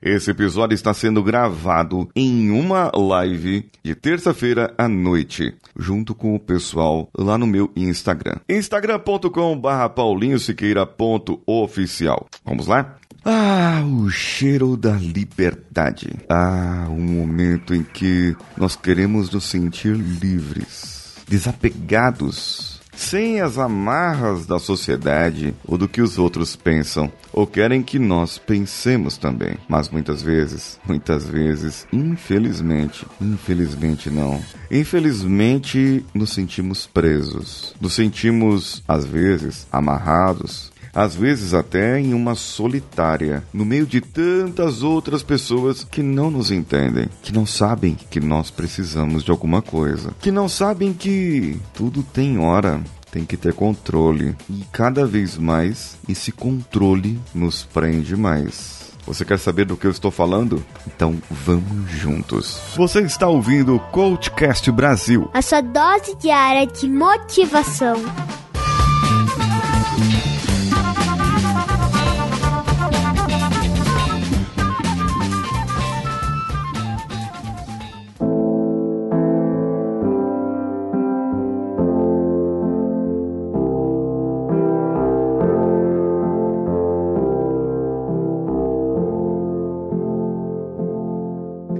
Esse episódio está sendo gravado em uma live de terça-feira à noite, junto com o pessoal lá no meu Instagram. instagram.com barra paulinhosiqueira.oficial. Vamos lá? Ah, o cheiro da liberdade. Ah, o momento em que nós queremos nos sentir livres, desapegados sem as amarras da sociedade ou do que os outros pensam ou querem que nós pensemos também. Mas muitas vezes, muitas vezes, infelizmente, infelizmente não. Infelizmente, nos sentimos presos. Nos sentimos, às vezes, amarrados às vezes até em uma solitária, no meio de tantas outras pessoas que não nos entendem, que não sabem que nós precisamos de alguma coisa, que não sabem que tudo tem hora, tem que ter controle. E cada vez mais esse controle nos prende mais. Você quer saber do que eu estou falando? Então vamos juntos. Você está ouvindo o Coachcast Brasil a sua dose diária de motivação.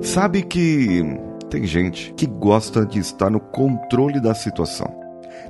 Sabe que tem gente que gosta de estar no controle da situação.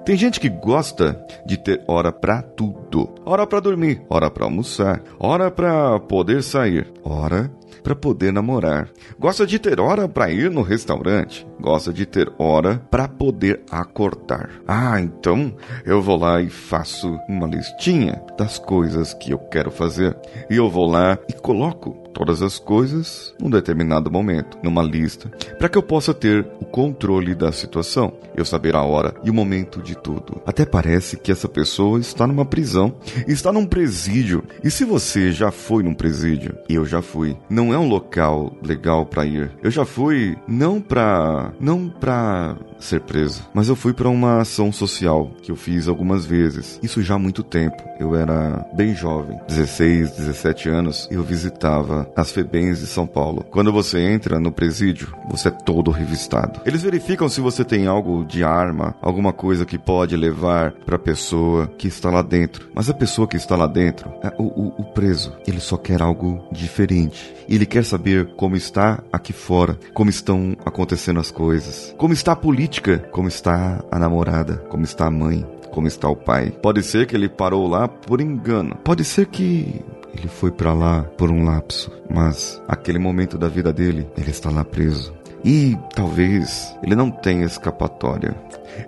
Tem gente que gosta de ter hora para tudo. Hora para dormir, hora para almoçar, hora para poder sair, hora para poder namorar. Gosta de ter hora para ir no restaurante, gosta de ter hora para poder acordar. Ah, então eu vou lá e faço uma listinha das coisas que eu quero fazer. E eu vou lá e coloco todas as coisas num determinado momento, numa lista, para que eu possa ter o controle da situação, eu saber a hora e o momento de tudo. Até parece que essa pessoa está numa prisão, está num presídio. E se você já foi num presídio, eu já fui, não é um local legal para ir. Eu já fui não para não para ser preso, mas eu fui para uma ação social que eu fiz algumas vezes. Isso já há muito tempo. Eu era bem jovem, 16, 17 anos, eu visitava as FEBENs de São Paulo. Quando você entra no presídio, você é todo revistado. Eles verificam se você tem algo de arma, alguma coisa que pode levar para a pessoa que está lá dentro. Mas a pessoa que está lá dentro, é o, o, o preso, ele só quer algo diferente. Ele quer saber como está aqui fora, como estão acontecendo as coisas, como está a política, como está a namorada, como está a mãe, como está o pai. Pode ser que ele parou lá por engano. Pode ser que ele foi para lá por um lapso, mas aquele momento da vida dele, ele está lá preso. E talvez ele não tenha escapatória.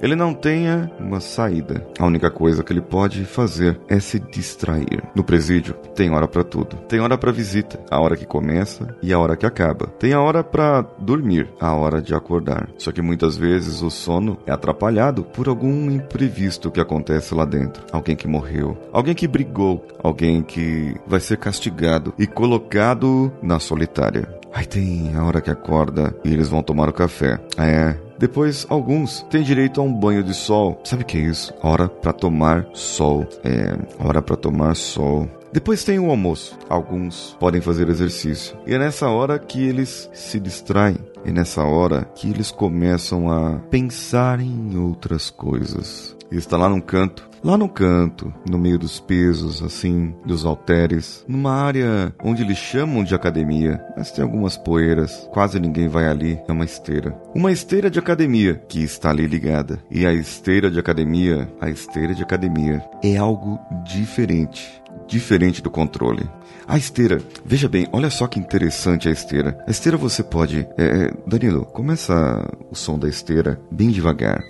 Ele não tenha uma saída. A única coisa que ele pode fazer é se distrair. No presídio tem hora para tudo. Tem hora para visita, a hora que começa e a hora que acaba. Tem a hora para dormir, a hora de acordar. Só que muitas vezes o sono é atrapalhado por algum imprevisto que acontece lá dentro. Alguém que morreu, alguém que brigou, alguém que vai ser castigado e colocado na solitária. Aí tem a hora que acorda e eles vão tomar o café. É. Depois, alguns têm direito a um banho de sol. Sabe o que é isso? Hora para tomar sol. É, hora para tomar sol. Depois tem o almoço. Alguns podem fazer exercício. E é nessa hora que eles se distraem. É nessa hora que eles começam a pensar em outras coisas. Está lá num canto lá no canto, no meio dos pesos, assim, dos halteres, numa área onde eles chamam de academia, mas tem algumas poeiras, quase ninguém vai ali, é uma esteira. Uma esteira de academia que está ali ligada. E a esteira de academia, a esteira de academia é algo diferente diferente do controle. A esteira, veja bem, olha só que interessante a esteira. A esteira você pode. É, é Danilo, começa o som da esteira bem devagar.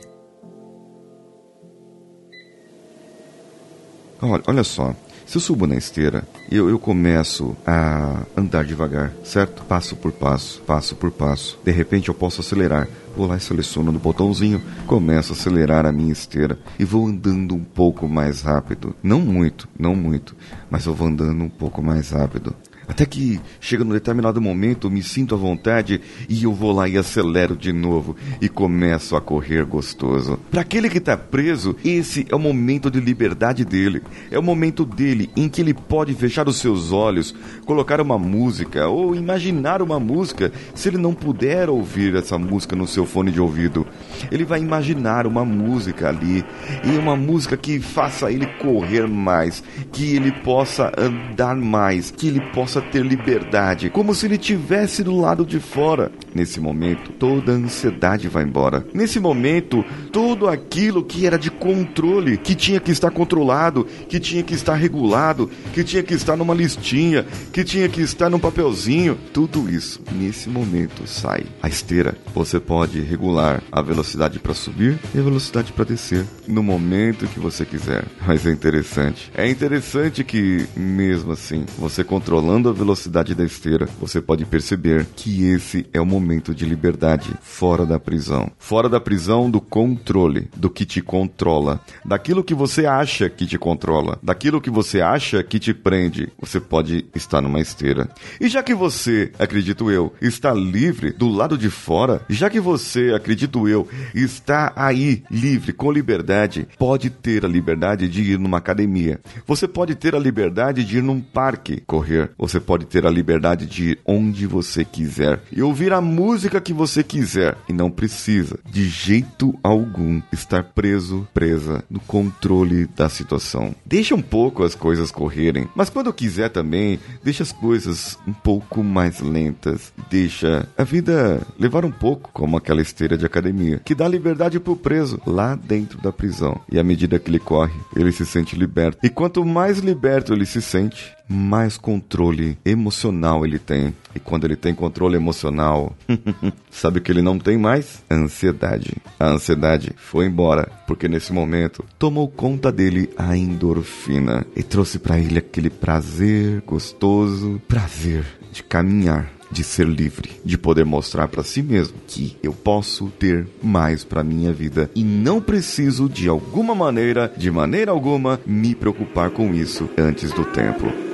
Olha, olha só, se eu subo na esteira, eu, eu começo a andar devagar, certo? Passo por passo, passo por passo. De repente eu posso acelerar. Vou lá e seleciono no botãozinho, começo a acelerar a minha esteira e vou andando um pouco mais rápido. Não muito, não muito, mas eu vou andando um pouco mais rápido. Até que chega num determinado momento, me sinto à vontade e eu vou lá e acelero de novo e começo a correr gostoso. Para aquele que está preso, esse é o momento de liberdade dele. É o momento dele em que ele pode fechar os seus olhos, colocar uma música ou imaginar uma música. Se ele não puder ouvir essa música no seu fone de ouvido, ele vai imaginar uma música ali e uma música que faça ele correr mais, que ele possa andar mais, que ele possa ter liberdade, como se ele tivesse do lado de fora. Nesse momento, toda a ansiedade vai embora. Nesse momento, tudo aquilo que era de controle, que tinha que estar controlado, que tinha que estar regulado, que tinha que estar numa listinha, que tinha que estar num papelzinho, tudo isso nesse momento sai. A esteira, você pode regular a velocidade para subir e a velocidade para descer no momento que você quiser. Mas é interessante. É interessante que mesmo assim, você controlando a velocidade da esteira, você pode perceber que esse é o momento de liberdade fora da prisão. Fora da prisão do controle, do que te controla, daquilo que você acha que te controla, daquilo que você acha que te prende. Você pode estar numa esteira. E já que você, acredito eu, está livre do lado de fora, já que você, acredito eu, está aí livre, com liberdade, pode ter a liberdade de ir numa academia. Você pode ter a liberdade de ir num parque correr. Você pode ter a liberdade de ir onde você quiser e ouvir a música que você quiser. E não precisa, de jeito algum, estar preso, presa no controle da situação. Deixa um pouco as coisas correrem, mas quando quiser também, deixa as coisas um pouco mais lentas. Deixa a vida levar um pouco, como aquela esteira de academia, que dá liberdade pro preso lá dentro da prisão. E à medida que ele corre, ele se sente liberto. E quanto mais liberto ele se sente, mais controle emocional ele tem. E quando ele tem controle emocional, sabe o que ele não tem mais? Ansiedade. A ansiedade foi embora, porque nesse momento tomou conta dele a endorfina e trouxe para ele aquele prazer gostoso, prazer de caminhar de ser livre, de poder mostrar para si mesmo que eu posso ter mais para minha vida e não preciso de alguma maneira, de maneira alguma, me preocupar com isso antes do tempo.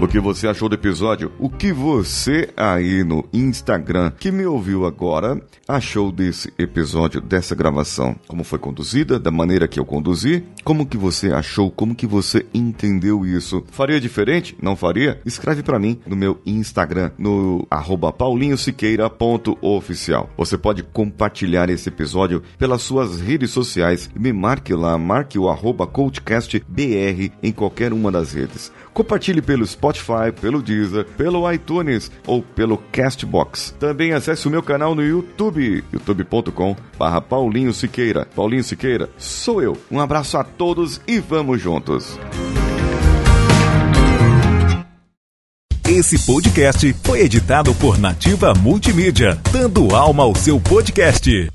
O que você achou do episódio? O que você aí no Instagram que me ouviu agora achou desse episódio, dessa gravação? Como foi conduzida, da maneira que eu conduzi? Como que você achou? Como que você entendeu isso? Faria diferente? Não faria? Escreve para mim no meu Instagram, no paulinhosiqueira.oficial. Você pode compartilhar esse episódio pelas suas redes sociais e me marque lá, marque o arroba coachcastbr em qualquer uma das redes. Compartilhe pelo Spotify, pelo Deezer, pelo iTunes ou pelo Castbox. Também acesse o meu canal no YouTube, youtube.com barra Paulinho Siqueira. Paulinho Siqueira, sou eu. Um abraço a todos e vamos juntos. Esse podcast foi editado por Nativa Multimídia, dando alma ao seu podcast.